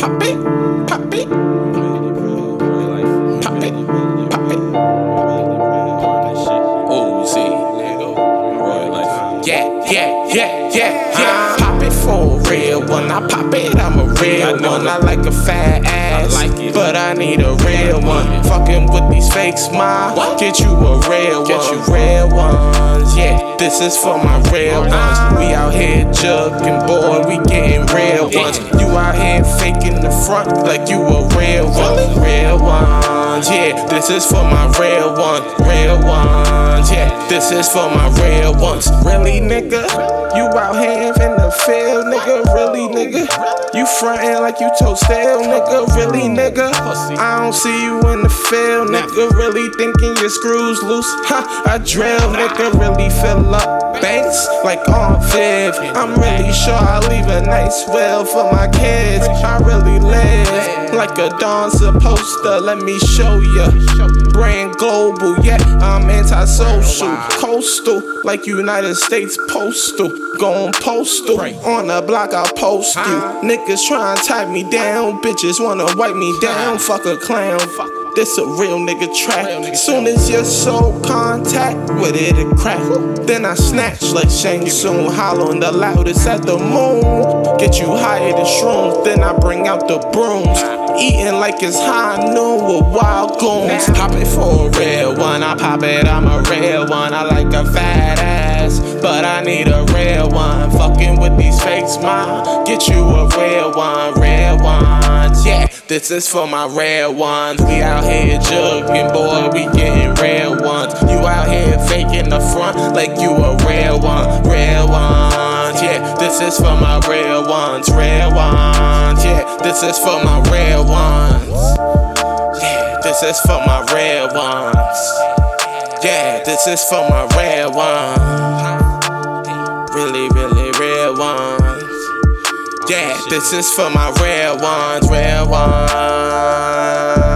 pop it, pop it, pop it, pop it. See, yeah, yeah, yeah, yeah, yeah. Pop it for a real one. I pop it, I'm a real one. I like a fat ass, but I need a real one. Fucking with these fake smiles, get you a real one. Real ones, yeah. This is for my real ones. We out here jugging, boy, we getting real ones. You out here faking the front like you a real one. Real ones, yeah. This is for my real one. Real ones, yeah. This is for my real ones. Really, frontin' like you stale, nigga? Really, nigga? I don't see you in the field, nigga. Really thinking your screws loose? Ha, I drill, nigga. Really fill up banks like on Viv. I'm really sure I leave a nice will for my kids. I really like a Dawn poster. Let me show ya. Brand global, yeah, I'm antisocial. Coastal, like United States Postal. Going postal. On the block, I'll post you. Niggas try and tie me down. Bitches wanna wipe me down. Fuck a clown. This a real nigga track. Soon as your soul contact with it, it crack. Then I snatch like Shang Tsung, hollering the loudest at the moon. Get you higher than shrooms, then I bring out the brooms. Eating like it's high noon with wild goons. Pop it for a real one, I pop it, I'm a real one. I like a fat ass, but I need a real one. Fucking with these fake smiles, get you a real one, real ones. This is for my real ones. We out here jugging, boy, we getting real ones. You out here faking the front like you a real one, real ones. Yeah, this is for my real ones, real ones. Yeah, this is for my real ones. Yeah, this is for my real ones. Yeah, this is for my real ones. Really, really real ones. Yeah, this is for my real ones, real ones.